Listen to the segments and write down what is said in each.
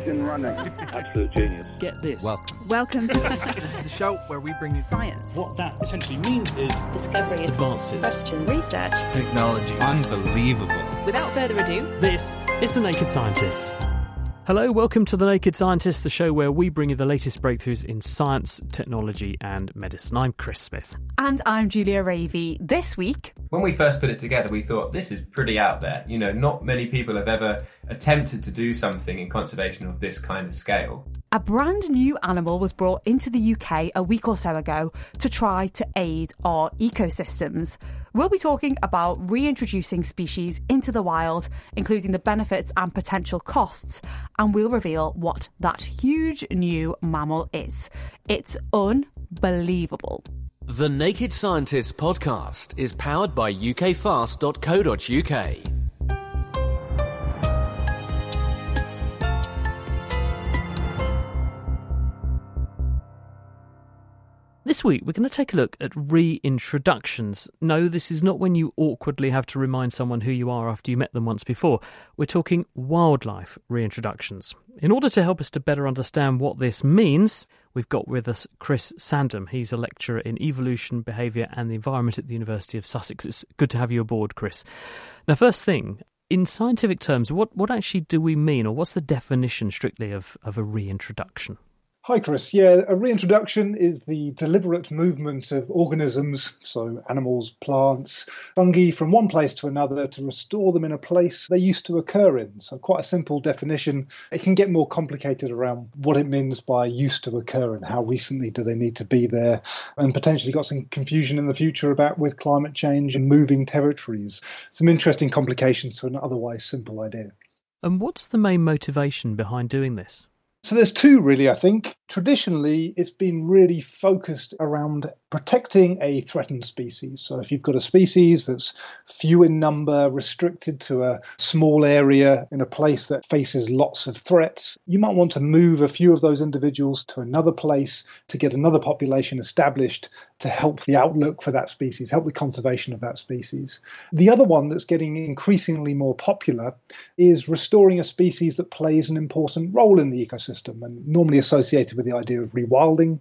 Engine running. Absolute genius. Get this. Welcome. Welcome. this is the show where we bring you Science. What that essentially means is Discovery is advances. Questions. Research. technology. Unbelievable. Without further ado, This is The Naked Scientists. Hello, welcome to The Naked Scientists, the show where we bring you the latest breakthroughs in science, technology, and medicine. I'm Chris Smith. and I'm Julia Ravey. This week, When we first put it together, we thought this is pretty out there. You know, not many people have ever attempted to do something in conservation of this kind of scale. a brand new animal was brought into the UK a week or so ago to try to aid our ecosystems. We'll be talking about reintroducing species into the wild, including the benefits and potential costs, and we'll reveal what that huge new mammal is. It's unbelievable. The Naked Scientists podcast is powered by ukfast.co.uk. This week, we're going to take a look at reintroductions. No, this is not when you awkwardly have to remind someone who you are after you met them once before. We're talking wildlife reintroductions. In order to help us to better understand what this means, we've got with us Chris Sandom. He's a lecturer in evolution, behaviour, and the environment at the University of Sussex. It's good to have you aboard, Chris. Now, first thing, in scientific terms, what, what actually do we mean, or what's the definition strictly of, of a reintroduction? Hi, Chris. Yeah, a reintroduction is the deliberate movement of organisms, so animals, plants, fungi, from one place to another to restore them in a place they used to occur in. So, quite a simple definition. It can get more complicated around what it means by used to occur and how recently do they need to be there, and potentially got some confusion in the future about with climate change and moving territories. Some interesting complications to an otherwise simple idea. And what's the main motivation behind doing this? So there's two really, I think. Traditionally, it's been really focused around protecting a threatened species. So if you've got a species that's few in number, restricted to a small area in a place that faces lots of threats, you might want to move a few of those individuals to another place to get another population established to help the outlook for that species, help the conservation of that species. The other one that's getting increasingly more popular is restoring a species that plays an important role in the ecosystem and normally associated with the idea of rewilding.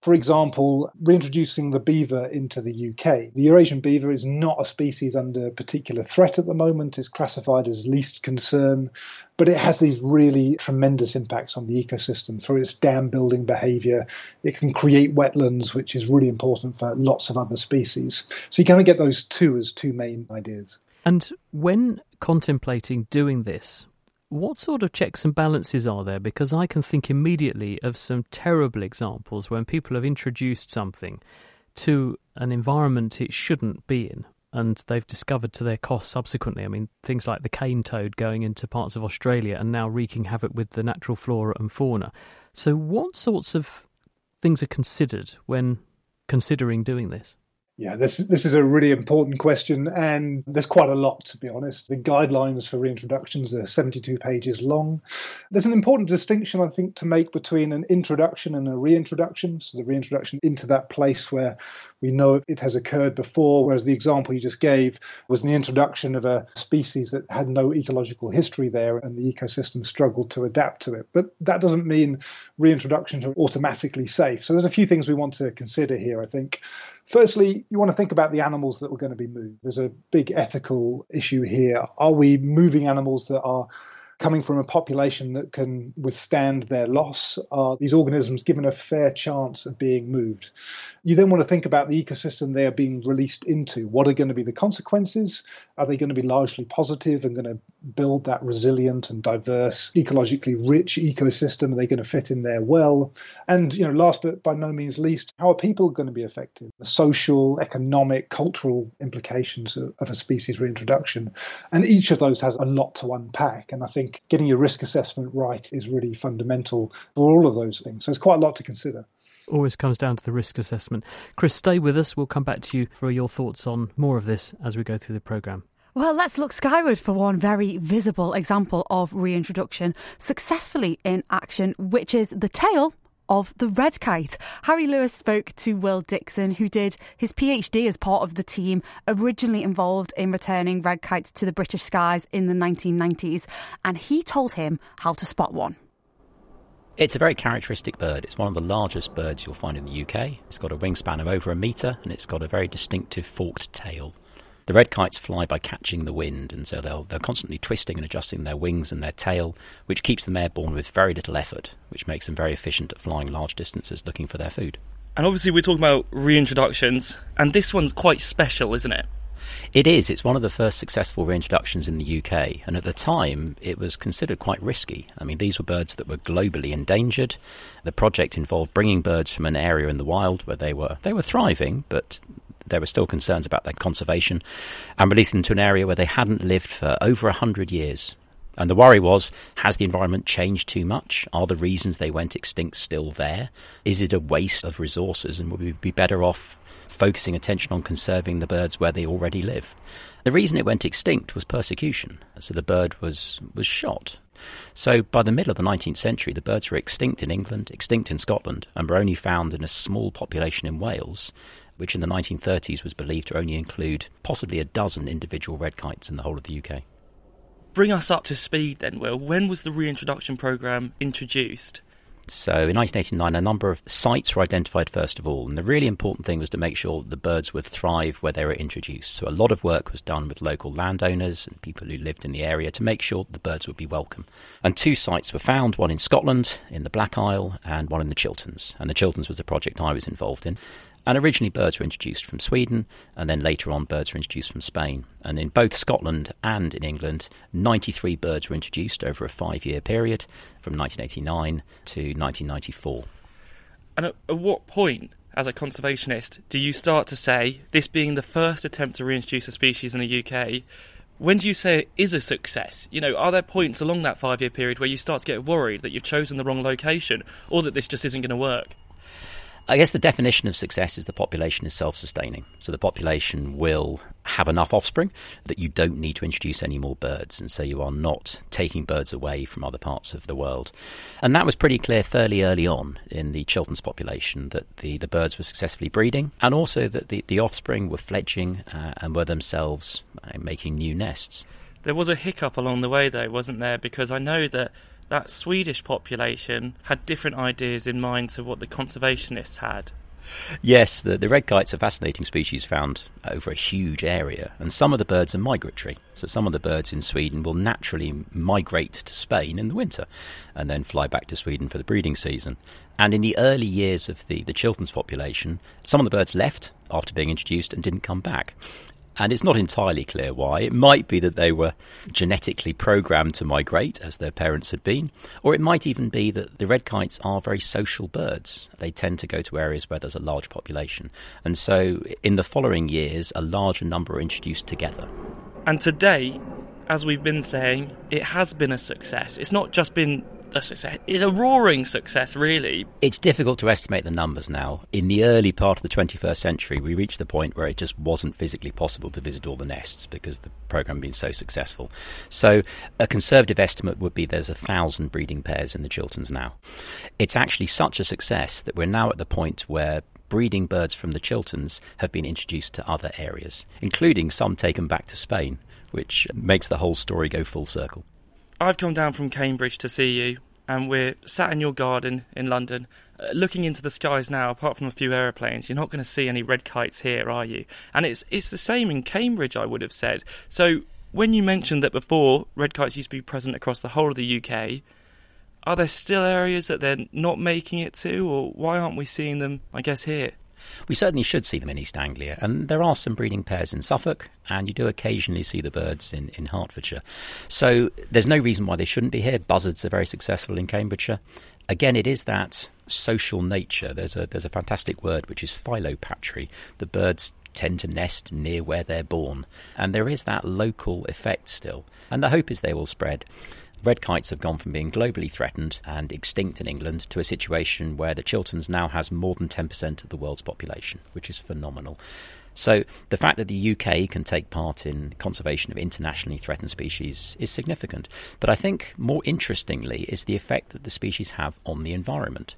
For example, reintroducing the beaver into the UK. The Eurasian beaver is not a species under particular threat at the moment, it's classified as least concern, but it has these really tremendous impacts on the ecosystem through its dam building behavior. It can create wetlands, which is really important for lots of other species. So you kind of get those two as two main ideas. And when contemplating doing this, what sort of checks and balances are there? Because I can think immediately of some terrible examples when people have introduced something to an environment it shouldn't be in. And they've discovered to their cost subsequently. I mean, things like the cane toad going into parts of Australia and now wreaking havoc with the natural flora and fauna. So, what sorts of things are considered when considering doing this? Yeah, this this is a really important question, and there's quite a lot to be honest. The guidelines for reintroductions are 72 pages long. There's an important distinction, I think, to make between an introduction and a reintroduction. So the reintroduction into that place where we know it has occurred before, whereas the example you just gave was the introduction of a species that had no ecological history there, and the ecosystem struggled to adapt to it. But that doesn't mean reintroductions are automatically safe. So there's a few things we want to consider here, I think. Firstly, you want to think about the animals that were going to be moved. There's a big ethical issue here. Are we moving animals that are coming from a population that can withstand their loss? Are these organisms given a fair chance of being moved? You then want to think about the ecosystem they are being released into. What are going to be the consequences? Are they going to be largely positive and going to build that resilient and diverse, ecologically rich ecosystem? Are they going to fit in there well? And, you know, last but by no means least, how are people going to be affected? The social, economic, cultural implications of, of a species reintroduction. And each of those has a lot to unpack. And I think getting your risk assessment right is really fundamental for all of those things. So it's quite a lot to consider always comes down to the risk assessment. Chris, stay with us. We'll come back to you for your thoughts on more of this as we go through the programme. Well, let's look skyward for one very visible example of reintroduction successfully in action, which is the tail of the red kite. Harry Lewis spoke to Will Dixon, who did his PhD as part of the team originally involved in returning red kites to the British skies in the 1990s, and he told him how to spot one. It's a very characteristic bird. It's one of the largest birds you'll find in the UK. It's got a wingspan of over a metre and it's got a very distinctive forked tail. The red kites fly by catching the wind, and so they'll, they're constantly twisting and adjusting their wings and their tail, which keeps them airborne with very little effort, which makes them very efficient at flying large distances looking for their food. And obviously, we're talking about reintroductions, and this one's quite special, isn't it? It is. It's one of the first successful reintroductions in the UK, and at the time it was considered quite risky. I mean, these were birds that were globally endangered. The project involved bringing birds from an area in the wild where they were they were thriving, but there were still concerns about their conservation, and releasing them to an area where they hadn't lived for over a hundred years. And the worry was has the environment changed too much? Are the reasons they went extinct still there? Is it a waste of resources? And would we be better off focusing attention on conserving the birds where they already live? The reason it went extinct was persecution. So the bird was, was shot. So by the middle of the 19th century, the birds were extinct in England, extinct in Scotland, and were only found in a small population in Wales which in the 1930s was believed to only include possibly a dozen individual red kites in the whole of the UK. Bring us up to speed then, Will. When was the reintroduction programme introduced? So in 1989, a number of sites were identified first of all, and the really important thing was to make sure that the birds would thrive where they were introduced. So a lot of work was done with local landowners and people who lived in the area to make sure that the birds would be welcome. And two sites were found, one in Scotland, in the Black Isle, and one in the Chilterns. And the Chilterns was the project I was involved in. And originally, birds were introduced from Sweden, and then later on, birds were introduced from Spain. And in both Scotland and in England, 93 birds were introduced over a five year period from 1989 to 1994. And at, at what point, as a conservationist, do you start to say, this being the first attempt to reintroduce a species in the UK, when do you say it is a success? You know, are there points along that five year period where you start to get worried that you've chosen the wrong location or that this just isn't going to work? I guess the definition of success is the population is self sustaining. So the population will have enough offspring that you don't need to introduce any more birds. And so you are not taking birds away from other parts of the world. And that was pretty clear fairly early on in the Chilterns population that the, the birds were successfully breeding and also that the, the offspring were fledging uh, and were themselves uh, making new nests. There was a hiccup along the way, though, wasn't there? Because I know that that Swedish population had different ideas in mind to what the conservationists had. Yes, the, the red kite's a fascinating species found over a huge area, and some of the birds are migratory. So, some of the birds in Sweden will naturally migrate to Spain in the winter and then fly back to Sweden for the breeding season. And in the early years of the, the Chilterns population, some of the birds left after being introduced and didn't come back and it's not entirely clear why. It might be that they were genetically programmed to migrate, as their parents had been, or it might even be that the red kites are very social birds. They tend to go to areas where there's a large population. And so, in the following years, a larger number are introduced together. And today, as we've been saying, it has been a success. It's not just been a success. It's a roaring success, really. It's difficult to estimate the numbers now. In the early part of the 21st century, we reached the point where it just wasn't physically possible to visit all the nests because the program had been so successful. So, a conservative estimate would be there's a thousand breeding pairs in the Chilterns now. It's actually such a success that we're now at the point where breeding birds from the Chilterns have been introduced to other areas, including some taken back to Spain, which makes the whole story go full circle. I've come down from Cambridge to see you, and we're sat in your garden in London, uh, looking into the skies now. Apart from a few aeroplanes, you're not going to see any red kites here, are you? And it's it's the same in Cambridge, I would have said. So when you mentioned that before, red kites used to be present across the whole of the UK. Are there still areas that they're not making it to, or why aren't we seeing them? I guess here. We certainly should see them in East Anglia, and there are some breeding pairs in Suffolk, and you do occasionally see the birds in, in Hertfordshire. So there's no reason why they shouldn't be here. Buzzards are very successful in Cambridgeshire. Again, it is that social nature. There's a there's a fantastic word which is philopatry. The birds tend to nest near where they're born, and there is that local effect still. And the hope is they will spread. Red kites have gone from being globally threatened and extinct in England to a situation where the Chilterns now has more than 10% of the world's population, which is phenomenal. So the fact that the UK can take part in conservation of internationally threatened species is significant. But I think more interestingly is the effect that the species have on the environment.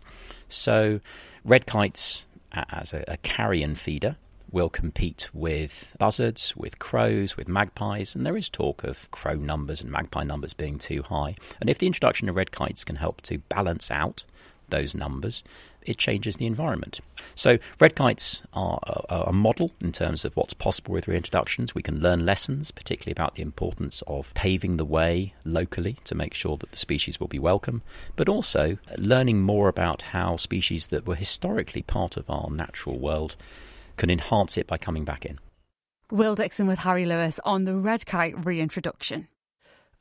So red kites as a, a carrion feeder will compete with buzzards, with crows, with magpies, and there is talk of crow numbers and magpie numbers being too high. And if the introduction of red kites can help to balance out those numbers, it changes the environment. So, red kites are a, model in terms of what's possible with reintroductions. We can learn lessons, particularly about the importance of paving the way locally to make sure that the species will be welcome, but also learning more about how species that were historically part of our natural world can enhance it by coming back in. Will Dixon with Harry Lewis on the red kite reintroduction.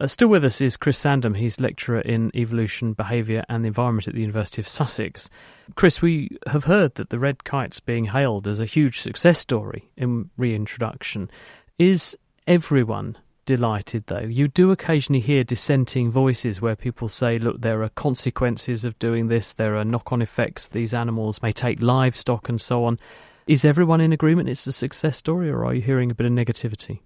Uh, still with us is Chris Sandom. He's lecturer in evolution, behaviour, and the environment at the University of Sussex. Chris, we have heard that the red kite's being hailed as a huge success story in reintroduction. Is everyone delighted, though? You do occasionally hear dissenting voices where people say, look, there are consequences of doing this, there are knock on effects, these animals may take livestock and so on. Is everyone in agreement it's a success story, or are you hearing a bit of negativity?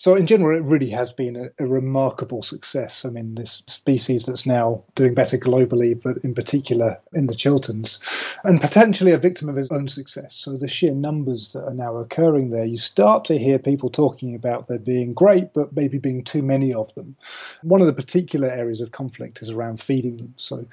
So, in general, it really has been a, a, remarkable success. I mean, this species that's now doing better globally, but in particular in the Chilterns, and potentially a victim of its own success. So, the sheer numbers that are now occurring there, you start to hear people talking about there being great, but maybe being too many of them. One of the particular areas of conflict is around feeding them. So,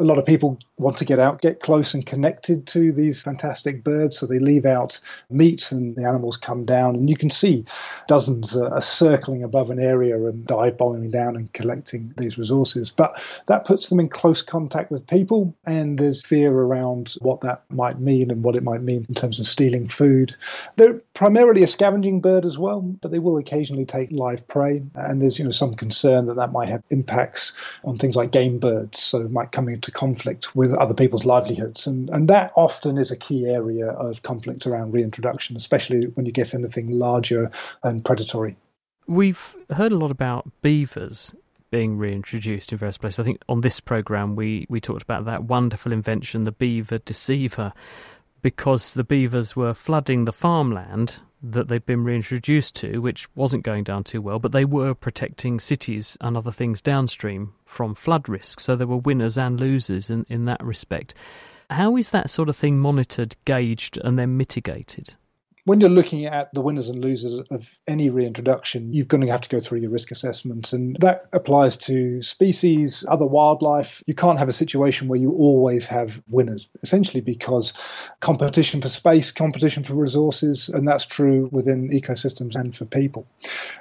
a lot of people want to get out, get close and connected to these fantastic birds. So they leave out meat and the animals come down. And you can see dozens uh, are circling above an area and dive bombing down and collecting these resources. But that puts them in close contact with people. And there's fear around what that might mean and what it might mean in terms of stealing food. They're primarily a scavenging bird as well, but they will occasionally take live prey. And there's you know some concern that that might have impacts on things like game birds. So might come into conflict with other people's livelihoods. And, and that often is a key area of conflict around reintroduction, especially when you get anything larger and predatory. We've heard a lot about beavers being reintroduced in various places. I think on this programme we, we talked about that wonderful invention, the beaver deceiver, because the beavers were flooding the farmland that they'd been reintroduced to, which wasn't going down too well, but they were protecting cities and other things downstream from flood risk. So there were winners and losers in, in that respect. How is that sort of thing monitored, gauged, and then mitigated? When you're looking at the winners and losers of any reintroduction, you're going to have to go through your risk assessment. And that applies to species, other wildlife. You can't have a situation where you always have winners, essentially because competition for space, competition for resources, and that's true within ecosystems and for people.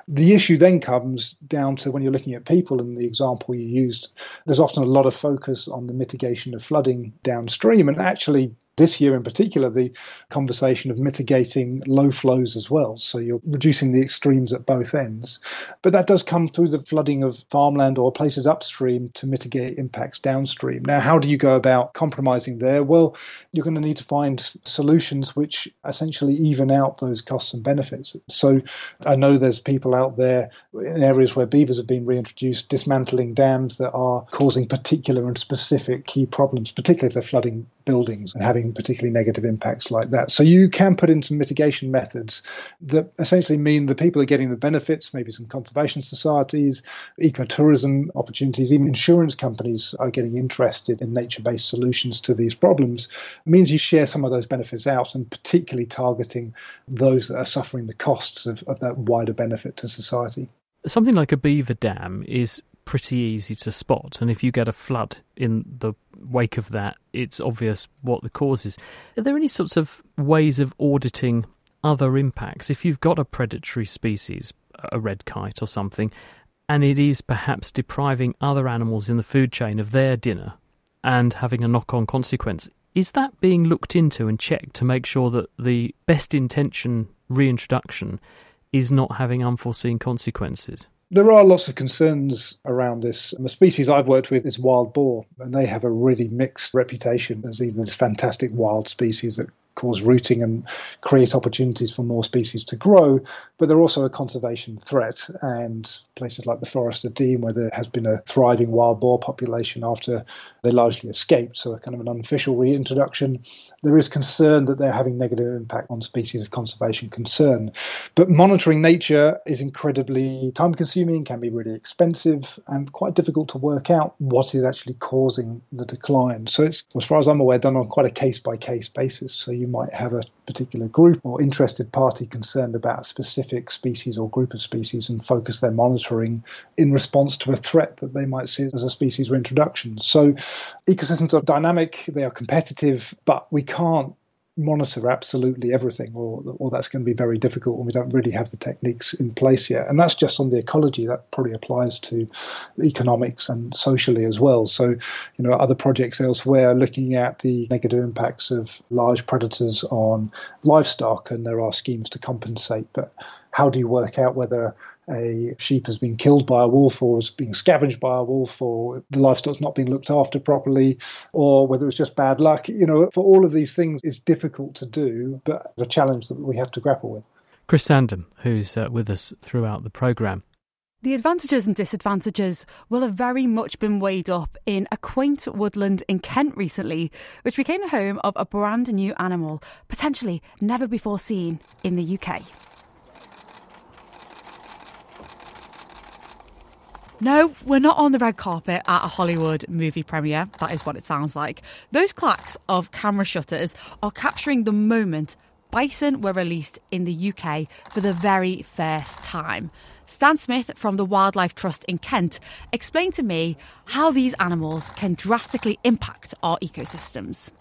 The issue then comes down to when you're looking at people and the example you used, there's often a lot of focus on the mitigation of flooding downstream. And actually, this year in particular, the conversation of mitigating low flows as well. So you're reducing the extremes at both ends. But that does come through the flooding of farmland or places upstream to mitigate impacts downstream. Now, how do you go about compromising there? Well, you're going to need to find solutions which essentially even out those costs and benefits. So I know there's people out there in areas where beavers have been reintroduced dismantling dams that are causing particular and specific key problems, particularly if they're flooding buildings and having particularly negative impacts like that. So you can put in some mitigation methods that essentially mean the people are getting the benefits, maybe some conservation societies, ecotourism opportunities, even insurance companies are getting interested in nature-based solutions to these problems. It means you share some of those benefits out and particularly targeting those that are suffering the costs of, of that wider benefit to society. Something like a beaver dam is pretty easy to spot. And if you get a flood in the wake of that, it's obvious what the cause is. Are there any sorts of ways of auditing other impacts? If you've got a predatory species, a red kite or something, and it is perhaps depriving other animals in the food chain of their dinner and having a knock on consequence, Is that being looked into and checked to make sure that the best intention reintroduction is not having unforeseen consequences? There are lots of concerns around this. And the species I've worked with is wild boar, and they have a really mixed reputation as these, these fantastic wild species that cause rooting and create opportunities for more species to grow, but they're also a conservation threat. And places like the Forest of Dean, where there has been a thriving wild boar population after they largely escaped, so a kind of an unofficial reintroduction, there is concern that they're having negative impact on species of conservation concern. But monitoring nature is incredibly time consuming, can be really expensive, and quite difficult to work out what is actually causing the decline. So it's, as far as I'm aware, done on quite a case by case basis. So you might have a particular group or interested party concerned about a specific species or group of species and focus their monitoring in response to a threat that they might see as a species reintroduction. So ecosystems are dynamic, they are competitive, but we can't monitor absolutely everything, or, or that's going to be very difficult when we don't really have the techniques in place yet. And that's just on the ecology. That probably applies to economics and socially as well. So, you know, other projects elsewhere looking at the negative impacts of large predators on livestock, and there are schemes to compensate. But how do you work out whether a sheep has been killed by a wolf or is being scavenged by a wolf or the livestock's not being looked after properly or whether it's just bad luck. You know, for all of these things is difficult to do, but a challenge that we have to grapple with. Chris Sandom, who's uh, with us throughout the programme. The advantages and disadvantages will have very much been weighed up in a quaint woodland in Kent recently, which became the home of a brand new animal, potentially never before seen in the UK. No, we're not on the red carpet at a Hollywood movie premiere. That is what it sounds like. Those clacks of camera shutters are capturing the moment bison were released in the UK for the very first time. Stan Smith from the Wildlife Trust in Kent explained to me how these animals can drastically impact our ecosystems.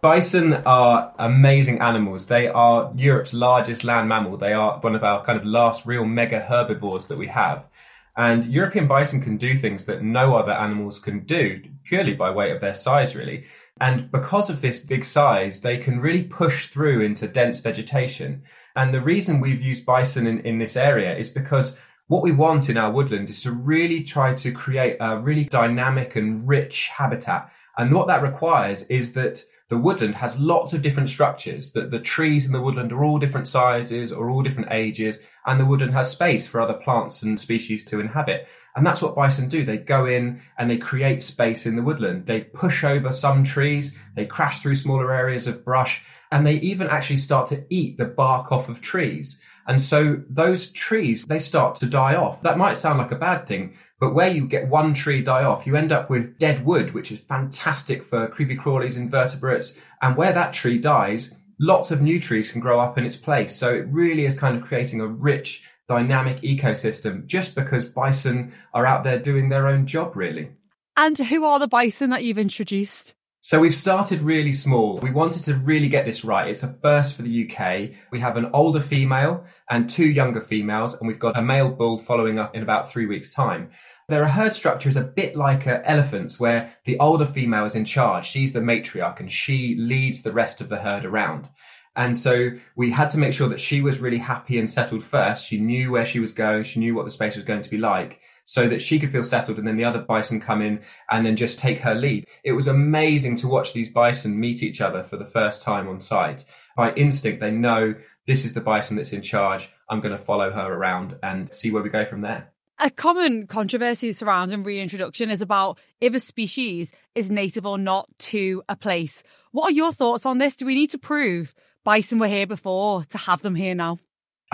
Bison are amazing animals. They are Europe's largest land mammal. They are one of our kind of last real mega herbivores that we have. And European bison can do things that no other animals can do purely by weight of their size, really. And because of this big size, they can really push through into dense vegetation. And the reason we've used bison in, in this area is because what we want in our woodland is to really try to create a really dynamic and rich habitat. And what that requires is that the woodland has lots of different structures, that the trees in the woodland are all different sizes or all different ages, and the woodland has space for other plants and species to inhabit. And that's what bison do. They go in and they create space in the woodland. They push over some trees, they crash through smaller areas of brush, and they even actually start to eat the bark off of trees. And so those trees, they start to die off. That might sound like a bad thing, but where you get one tree die off, you end up with dead wood, which is fantastic for creepy crawlies, invertebrates. And where that tree dies, lots of new trees can grow up in its place. So it really is kind of creating a rich, dynamic ecosystem just because bison are out there doing their own job, really. And who are the bison that you've introduced? So we've started really small. We wanted to really get this right. It's a first for the UK. We have an older female and two younger females, and we've got a male bull following up in about three weeks' time. Their herd structure is a bit like uh, elephants, where the older female is in charge. She's the matriarch and she leads the rest of the herd around. And so we had to make sure that she was really happy and settled first. She knew where she was going. She knew what the space was going to be like so that she could feel settled and then the other bison come in and then just take her lead. It was amazing to watch these bison meet each other for the first time on site. By instinct, they know this is the bison that's in charge. I'm going to follow her around and see where we go from there. A common controversy surrounding reintroduction is about if a species is native or not to a place. What are your thoughts on this? Do we need to prove bison were here before to have them here now?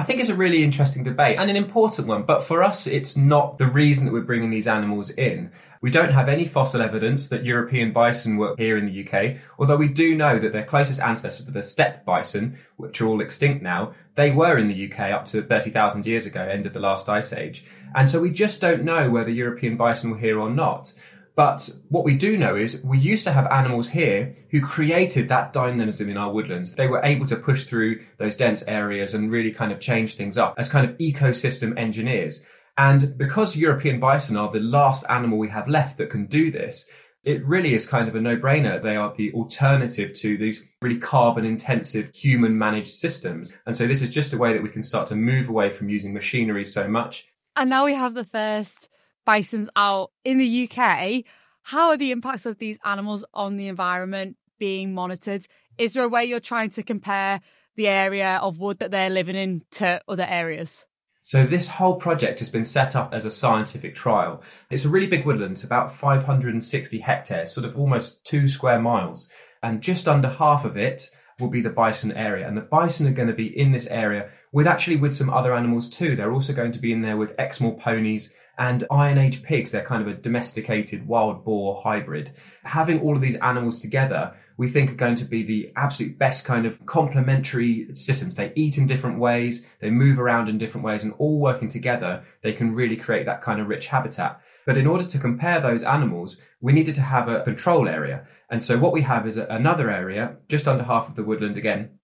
I think it's a really interesting debate and an important one, but for us, it's not the reason that we're bringing these animals in. We don't have any fossil evidence that European bison were here in the UK, although we do know that their closest ancestor, the steppe bison, which are all extinct now, they were in the UK up to 30,000 years ago, end of the last ice age. And so we just don't know whether European bison were here or not. But what we do know is we used to have animals here who created that dynamism in our woodlands. They were able to push through those dense areas and really kind of change things up as kind of ecosystem engineers. And because European bison are the last animal we have left that can do this, it really is kind of a no-brainer. They are the alternative to these really carbon intensive human managed systems. And so this is just a way that we can start to move away from using machinery so much. And now we have the first bisons out in the UK. How are the impacts of these animals on the environment being monitored? Is there a way you're trying to compare the area of wood that they're living in to other areas? So this whole project has been set up as a scientific trial. It's a really big woodland, it's about 560 hectares, sort of almost two square miles. And just under half of it will be the bison area. And the bison are going to be in this area with actually with some other animals too. They're also going to be in there with Exmoor ponies and Iron Age pigs. They're kind of a domesticated wild boar hybrid. Having all of these animals together we think are going to be the absolute best kind of complementary systems. They eat in different ways, they move around in different ways, and all working together, they can really create that kind of rich habitat. But in order to compare those animals, we needed to have a control area. And so what we have is another area, just under half of the woodland again,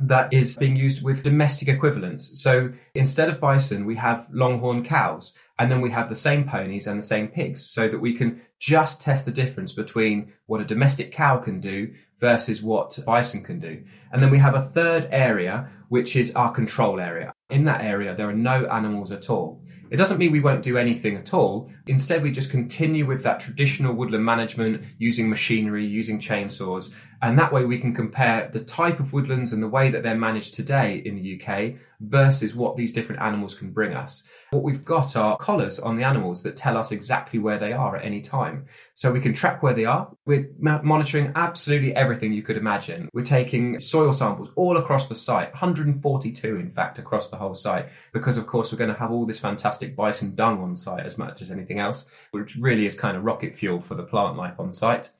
that is being used with domestic equivalents. So instead of bison, we have longhorn cows. And then we have the same ponies and the same pigs so that we can just test the difference between what a domestic cow can do versus what bison can do. And then we have a third area, which is our control area. In that area, there are no animals at all. It doesn't mean we won't do anything at all. Instead, we just continue with that traditional woodland management using machinery, using chainsaws. And that way we can compare the type of woodlands and the way that they're managed today in the UK versus what these different animals can bring us. What we've got are collars on the animals that tell us exactly where they are at any time. So we can track where they are. We're monitoring absolutely everything you could imagine. We're taking soil samples all across the site, 142 in fact across the whole site, because of course we're going to have all this fantastic bison dung on site as much as anything else, which really is kind of rocket fuel for the plant life on site.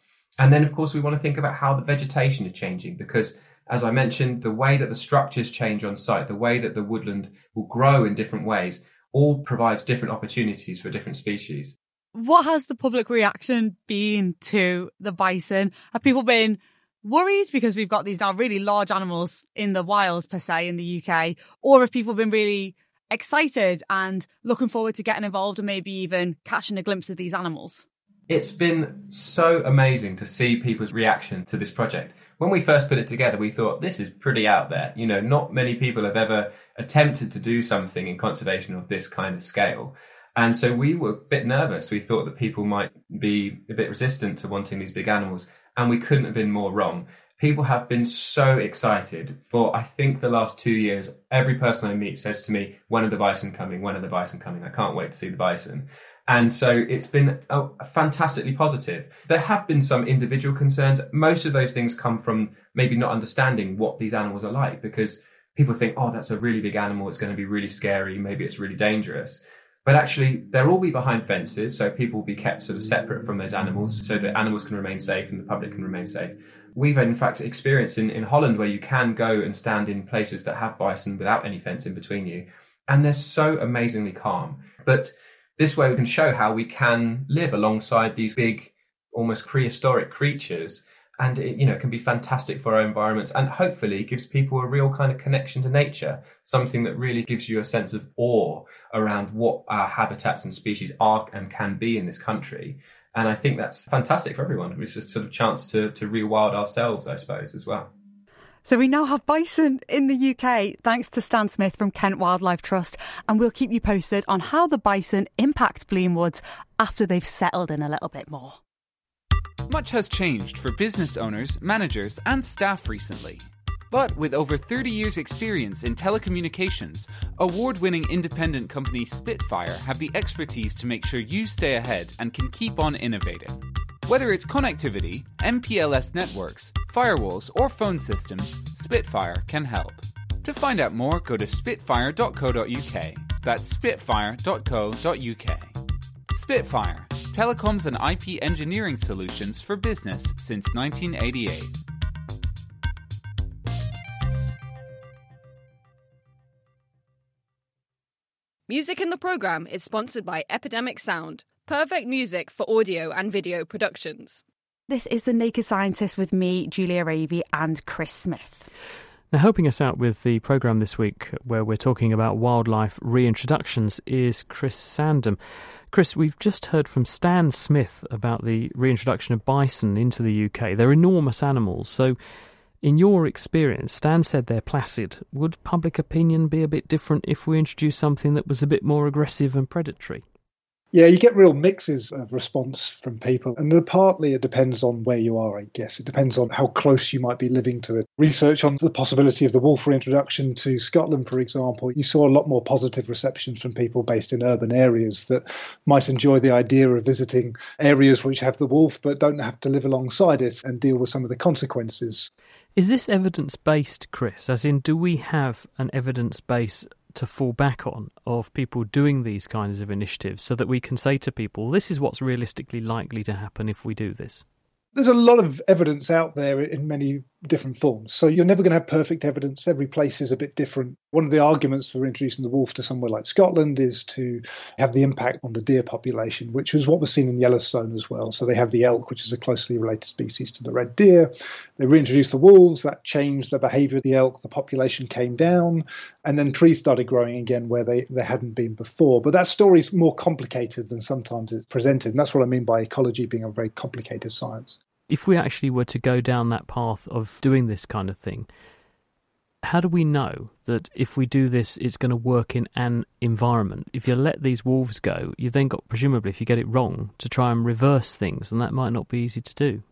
And then of course we want to think about how the vegetation is changing because as I mentioned, the way that the structures change on site, the way that the woodland will grow in different ways all provides different opportunities for different species. What has the public reaction been to the bison? Have people been worried because we've got these now really large animals in the wild, per se, in the UK? Or have people been really excited and looking forward to getting involved and maybe even catching a glimpse of these animals? It's been so amazing to see people's reaction to this project when we first put it together, we thought this is pretty out there. You know, not many people have ever attempted to do something in conservation of this kind of scale. And so we were a bit nervous. We thought that people might be a bit resistant to wanting these big animals, and we couldn't have been more wrong. People have been so excited for, I think, the last two years. Every person I meet says to me, When are the bison coming? When are the bison coming? I can't wait to see the bison. And so it's been a, fantastically positive. There have been some individual concerns. Most of those things come from maybe not understanding what these animals are like because people think, oh, that's a really big animal. It's going to be really scary. Maybe it's really dangerous. But actually, they'll all be behind fences. So people will be kept sort of separate from those animals so that animals can remain safe and the public can remain safe. We've in fact experienced in, in Holland where you can go and stand in places that have bison without any fence in between you. And they're so amazingly calm. But this way we can show how we can live alongside these big, almost prehistoric creatures. And it, you know, can be fantastic for our environments and hopefully gives people a real kind of connection to nature, something that really gives you a sense of awe around what our habitats and species are and can be in this country. And I think that's fantastic for everyone. It's a sort of chance to, to rewild ourselves, I suppose, as well. So we now have bison in the UK thanks to Stan Smith from Kent Wildlife Trust, and we'll keep you posted on how the bison impact Blean Woods after they've settled in a little bit more. Much has changed for business owners, managers, and staff recently. But with over 30 years' experience in telecommunications, award winning independent company Spitfire have the expertise to make sure you stay ahead and can keep on innovating. Whether it's connectivity, MPLS networks, firewalls, or phone systems, Spitfire can help. To find out more, go to spitfire.co.uk. That's spitfire.co.uk. Spitfire, telecoms and IP engineering solutions for business since 1988. Music in the program is sponsored by Epidemic Sound Perfect music for audio and video productions. This is The Naked Scientist with me, Julia Ravey, and Chris Smith. Now, helping us out with the programme this week, where we're talking about wildlife reintroductions, is Chris Sandom. Chris, we've just heard from Stan Smith about the reintroduction of bison into the UK. They're enormous animals, so in your experience, Stan said they're placid. Would public opinion be a bit different if we introduced something that was a bit more aggressive and predatory? Yeah, you get real mixes of response from people. And partly it depends on where you are, I guess. It depends on how close you might be living to it. Research on the possibility of the wolf reintroduction to Scotland, for example, you saw a lot more positive receptions from people based in urban areas that might enjoy the idea of visiting areas which have the wolf but don't have to live alongside it and deal with some of the consequences. Is this evidence based, Chris? As in, do we have an evidence base to fall back on of people doing these kinds of initiatives so that we can say to people, this is what's realistically likely to happen if we do this? There's a lot of evidence out there in many different forms. So you're never going to have perfect evidence. Every place is a bit different. One of the arguments for introducing the wolf to somewhere like Scotland is to have the impact on the deer population, which was what was seen in Yellowstone as well. So they have the elk, which is a closely related species to the red deer. They reintroduced the wolves, that changed the behavior of the elk. The population came down, and then trees started growing again where they, they hadn't been before. But that story is more complicated than sometimes it's presented. And that's what I mean by ecology being a very complicated science if we actually were to go down that path of doing this kind of thing, how do we know that if we do this, it's going to work in an environment? If you let these wolves go, you've then got, presumably, if you get it wrong, to try and reverse things, and that might not be easy to do.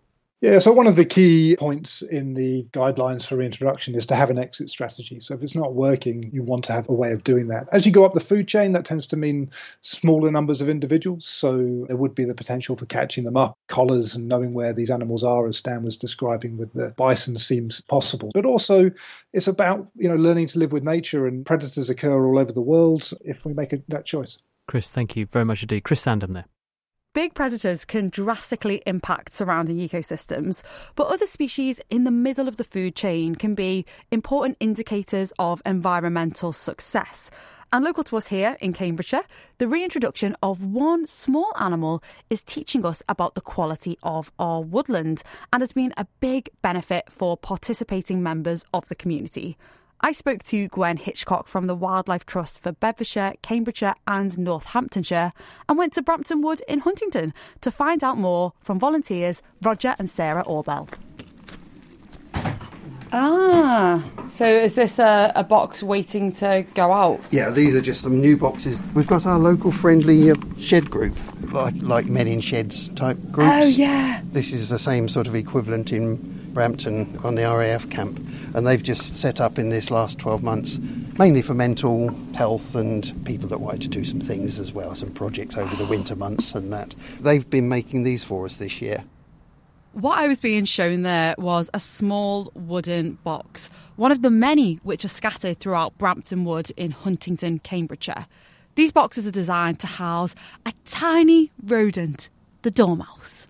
Yeah, so one of the key points in the guidelines for reintroduction is to have an exit strategy. So if it's not working, you want to have a way of doing that. As you go up the food chain, that tends to mean smaller numbers of individuals. So there would be the potential for catching them up. Collars and knowing where these animals are, as Stan was describing with the bison, seems possible. But also, it's about you know learning to live with nature, and predators occur all over the world if we make a, that choice. Chris, thank you very much indeed. Chris Sandom there. Big predators can drastically impact surrounding ecosystems, but other species in the middle of the food chain can be important indicators of environmental success. And local to us here in Cambridgeshire, the reintroduction of one small animal is teaching us about the quality of our woodland and has been a big benefit for participating members of the community. I spoke to Gwen Hitchcock from the Wildlife Trust for Bedfordshire, Cambridgeshire, and Northamptonshire, and went to Brampton Wood in Huntingdon to find out more from volunteers Roger and Sarah Orbell. Ah, so is this a, a, box waiting to go out? Yeah, these are just some new boxes. We've got our local friendly uh, shed group, like, like Men in Sheds type groups. Oh, yeah. This is the same sort of equivalent in Brampton on the RAF camp and they've just set up in this last 12 months, mainly for mental health and people that wanted to do some things as well, some projects over the winter months and that. They've been making these for us this year. What I was being shown there was a small wooden box, one of the many which are scattered throughout Brampton Wood in Huntingdon, Cambridgeshire. These boxes are designed to house a tiny rodent, the dormouse.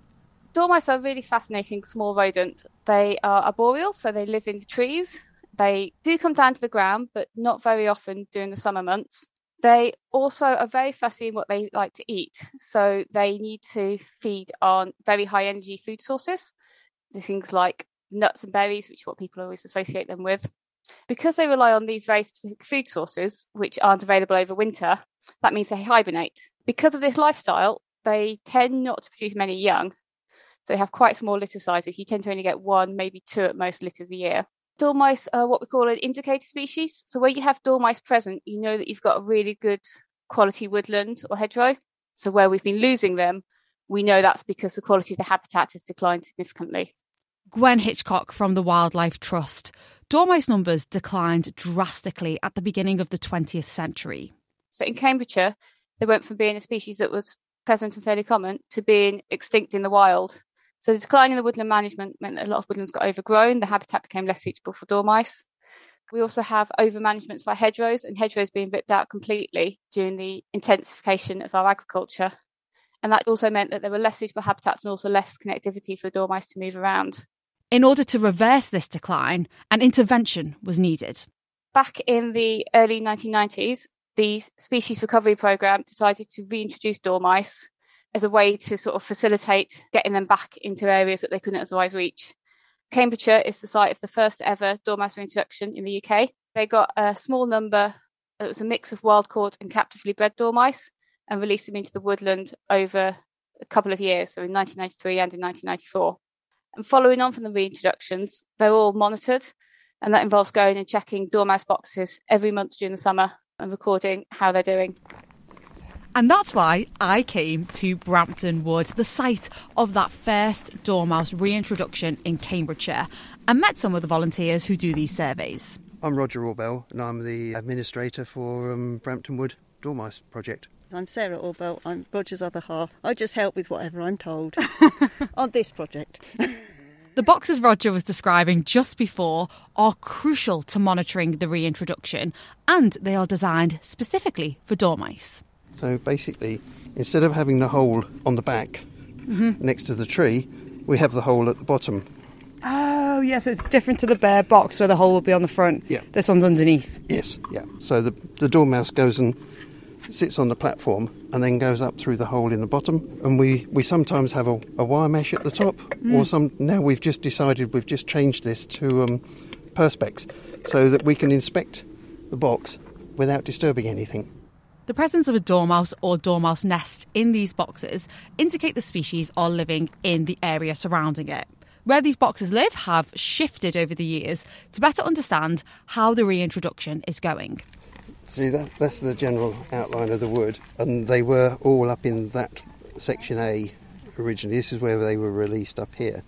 Dormice are really fascinating small rodent. They are arboreal, so they live in the trees. They do come down to the ground, but not very often during the summer months. They also are very fussy in what they like to eat. So they need to feed on very high energy food sources, the things like nuts and berries, which is what people always associate them with. Because they rely on these very specific food sources, which aren't available over winter, that means they hibernate. Because of this lifestyle, they tend not to produce many young, so they have quite small litter sizes. You tend to only get one, maybe two at most litters a year. Dormice are what we call an indicator species. So where you have dormice present, you know that you've got a really good quality woodland or hedgerow. So where we've been losing them, we know that's because the quality of the habitat has declined significantly. Gwen Hitchcock from the Wildlife Trust. Dormice numbers declined drastically at the beginning of the 20th century. So in Cambridgeshire, they went from being a species that was present and fairly common to being extinct in the wild. So the decline in the woodland management meant that a lot of woodlands got overgrown. The habitat became less suitable for dormice. We also have over-management for hedgerows and hedgerows being ripped out completely during the intensification of our agriculture. And that also meant that there were less suitable habitats and also less connectivity for dormice to move around. In order to reverse this decline, an intervention was needed. Back in the early 1990s, the Species Recovery Programme decided to reintroduce dormice as a way to sort of facilitate getting them back into areas that they couldn't otherwise reach. Cambridgeshire is the site of the first ever dormouse reintroduction in the UK. They got a small number, it was a mix of wild caught and captively bred dormice, and released them into the woodland over a couple of years, so in 1993 and in 1994. And following on from the reintroductions, they're all monitored, and that involves going and checking dormouse boxes every month during the summer and recording how they're doing. And that's why I came to Brampton Wood, the site of that first dormouse reintroduction in Cambridgeshire, and met some of the volunteers who do these surveys. I'm Roger Orbell, and I'm the administrator for um, Brampton Wood Dormouse Project. I'm Sarah Orbell. I'm Roger's other half. I just help with whatever I'm told on this project. The boxes Roger was describing just before are crucial to monitoring the reintroduction, and they are designed specifically for dormice. So basically, instead of having the hole on the back Mhm. next to the tree, we have the hole at the bottom. Oh, yeah, so it's different to the bare box where the hole will be on the front. Yeah. This one's underneath. Yes, yeah. So the, the dormouse goes and sits on the platform and then goes up through the hole in the bottom. And we, we sometimes have a, a wire mesh at the top, or Mm. some. Now we've just decided we've just changed this to um, perspex, so that we can inspect the box without disturbing anything. The presence of a dormouse or dormouse nest in these boxes indicate the species are living in the area surrounding it. Where these boxes live have shifted over the years to better understand how the reintroduction is going. See, that, that's the general outline of the wood, and they were all up in that section A originally. This is where they were released up here.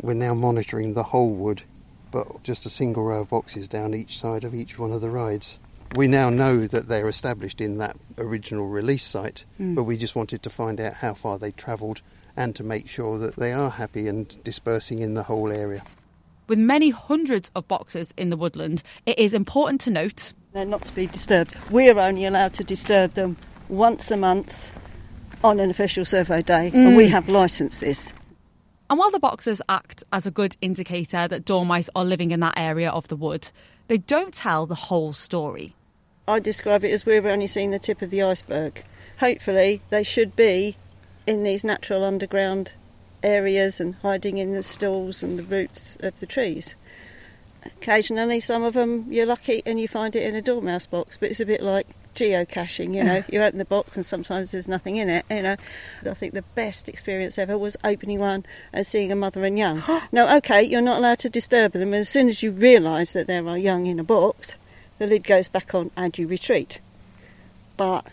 We're now monitoring the whole wood, but just a single row of boxes down each side of each one of the rides. We now know that they're established in that original release site, Mm. but we just wanted to find out how far they travelled and to make sure that they are happy and dispersing in the whole area. With many hundreds of boxes in the woodland, it is important to note They're not to be disturbed. We're only allowed to disturb them once a month on an official survey day, and we Mm. have licences. And while the boxes act as a good indicator that dormice are living in that area of the wood, they don't tell the whole story. I describe it as we're only seeing the tip of the iceberg. Hopefully, they should be in these natural underground areas and hiding in the stalls and the roots of the trees. Occasionally, some of them you're lucky and you find it in a dormouse box, but it's a bit like geocaching, you know. you open the box and sometimes there's nothing in it, you know. I think the best experience ever was opening one and seeing a mother and young. now, okay, you're not allowed to disturb them, and as soon as you realise that there are young in a box, the lid goes back on and you retreat. But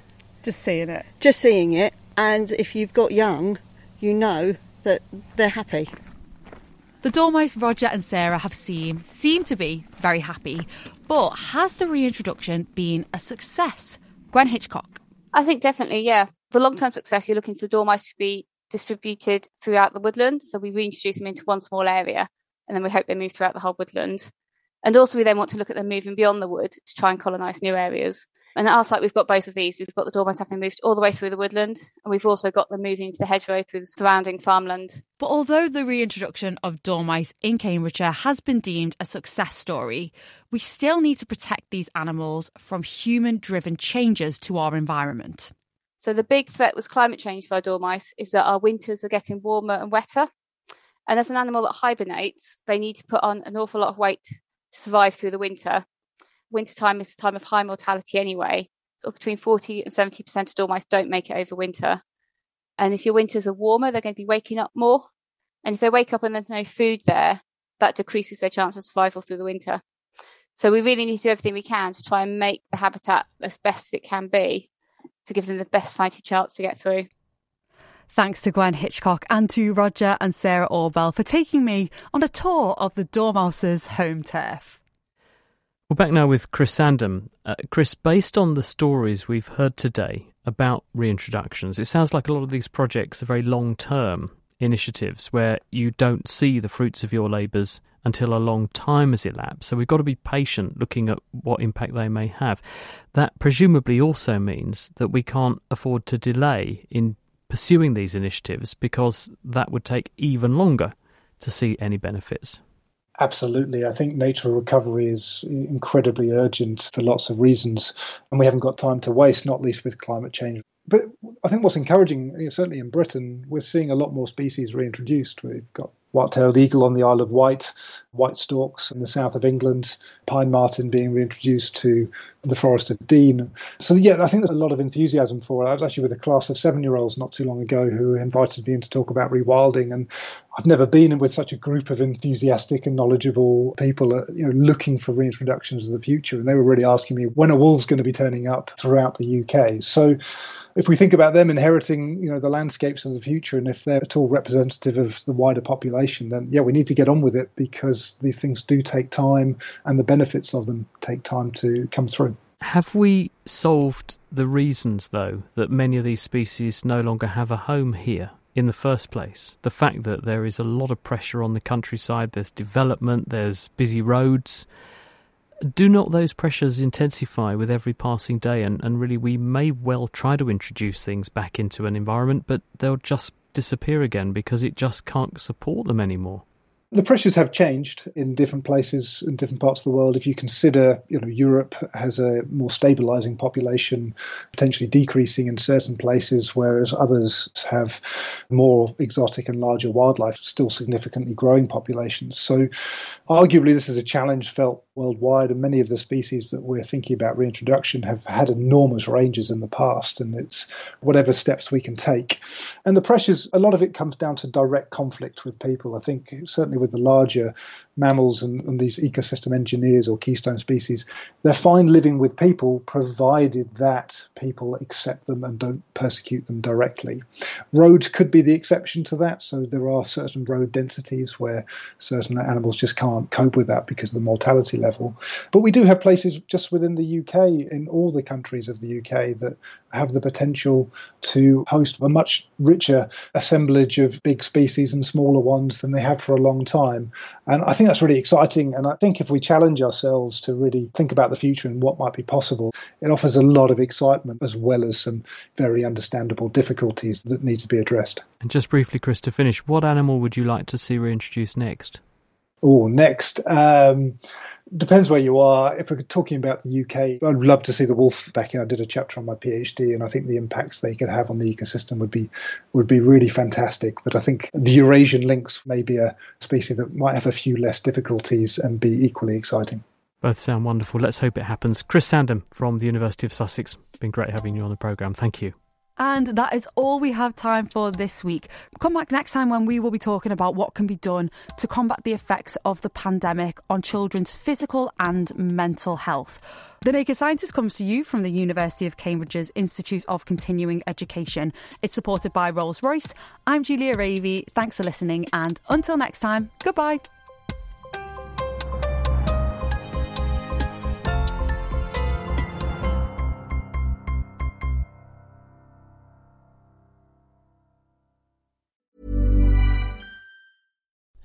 just seeing it, just seeing it, and if you've got young, you know that they're happy. The dormice Roger and Sarah have seen seem to be very happy, but has the reintroduction been a success? Gwen Hitchcock. I think definitely, yeah. For long term success, you're looking for the dormice to be distributed throughout the woodland. So we reintroduce them into one small area and then we hope they move throughout the whole woodland. And also, we then want to look at them moving beyond the wood to try and colonise new areas. And at our site, we've got both of these. We've got the dormice having moved all the way through the woodland, and we've also got them moving to the hedgerow through the surrounding farmland. But although the reintroduction of dormice in Cambridgeshire has been deemed a success story, we still need to protect these animals from human driven changes to our environment. So the big threat with climate change for our dormice is that our winters are getting warmer and wetter. And as an animal that hibernates, they need to put on an awful lot of weight survive through the winter. Wintertime is a time of high mortality anyway. So between 40 and 70% of dormice don't make it over winter. And if your winters are warmer, they're going to be waking up more. And if they wake up and there's no food there, that decreases their chance of survival through the winter. So we really need to do everything we can to try and make the habitat as best as it can be to give them the best fighting chance to get through. Thanks to Gwen Hitchcock and to Roger and Sarah Orbell for taking me on a tour of the Dormouse's home turf. We're back now with Chris Sandom. Uh, Chris, based on the stories we've heard today about reintroductions, it sounds like a lot of these projects are very long term initiatives where you don't see the fruits of your labours until a long time has elapsed. So we've got to be patient looking at what impact they may have. That presumably also means that we can't afford to delay in pursuing these initiatives because that would take even longer to see any benefits. Absolutely. I think nature recovery is incredibly urgent for lots of reasons, and we haven't got time to waste, not least with climate change. But I think what's encouraging, certainly in Britain, we're seeing a lot more species reintroduced. We've got white-tailed eagle on the Isle of Wight, white storks in the south of England, pine marten being reintroduced to the Forest of Dean. So, yeah, I think there's a lot of enthusiasm for it. I was actually with a class of seven year olds not too long ago who invited me in to talk about rewilding. And I've never been with such a group of enthusiastic and knowledgeable people uh, you know, looking for reintroductions of the future. And they were really asking me, when are wolves going to be turning up throughout the UK? So, if we think about them inheriting, you know, the landscapes of the future, and if they're at all representative of the wider population, then yeah, we need to get on with it because these things do take time, and the benefits of them take time to come through. Have we solved the reasons, though, that many of these species no longer have a home here? In the first place. The fact that there is a lot of pressure on the countryside, there's development, there's busy roads, do not those pressures intensify with every passing day? And, and really, we may well try to introduce things back into an environment, but they'll just disappear again because it just can't support them anymore the pressures have changed in different places in different parts of the world. If you consider, you know, Europe has a more stabilizing population, potentially decreasing in certain places, whereas others have more exotic and larger wildlife, still significantly growing populations. So, arguably, this is a challenge felt worldwide, and many of the species that we're thinking about reintroduction have had enormous ranges in the past, and it's whatever steps we can take. And the pressures, a lot of it comes down to direct conflict with people. I think certainly with the larger mammals and, and these ecosystem engineers or keystone species, they're fine living with people provided that people accept them and don't persecute them directly. Roads could be the exception to that, so there are certain road densities where certain animals just can't cope with that because of the mortality level. But we do have places just within the UK, in all the countries of the UK, that have the potential to host a much richer assemblage of big species and smaller ones than they have for a long time. And I think that's really exciting. And I think if we challenge ourselves to really think about the future and what might be possible, it offers a lot of excitement as well as some very understandable difficulties that need to be addressed. And just briefly, Chris, to finish, what animal would you like to see reintroduced next? Oh, next. Um, depends where you are. If we're talking about the UK, I'd love to see the wolf back in. I did a chapter on my PhD, and I think the impacts they could have on the ecosystem would be would be really fantastic. But I think the Eurasian lynx may be a species that might have a few less difficulties and be equally exciting. Both sound wonderful. Let's hope it happens. Chris Sandom from the University of Sussex. Been great having you on the programme. Thank you. And that is all we have time for this week. Come back next time when we will be talking about what can be done to combat the effects of the pandemic on children's physical and mental health. The Naked Scientist comes to you from the University of Cambridge's Institute of Continuing Education. It's supported by Rolls Royce. I'm Julia Ravey. Thanks for listening, and until next time, goodbye.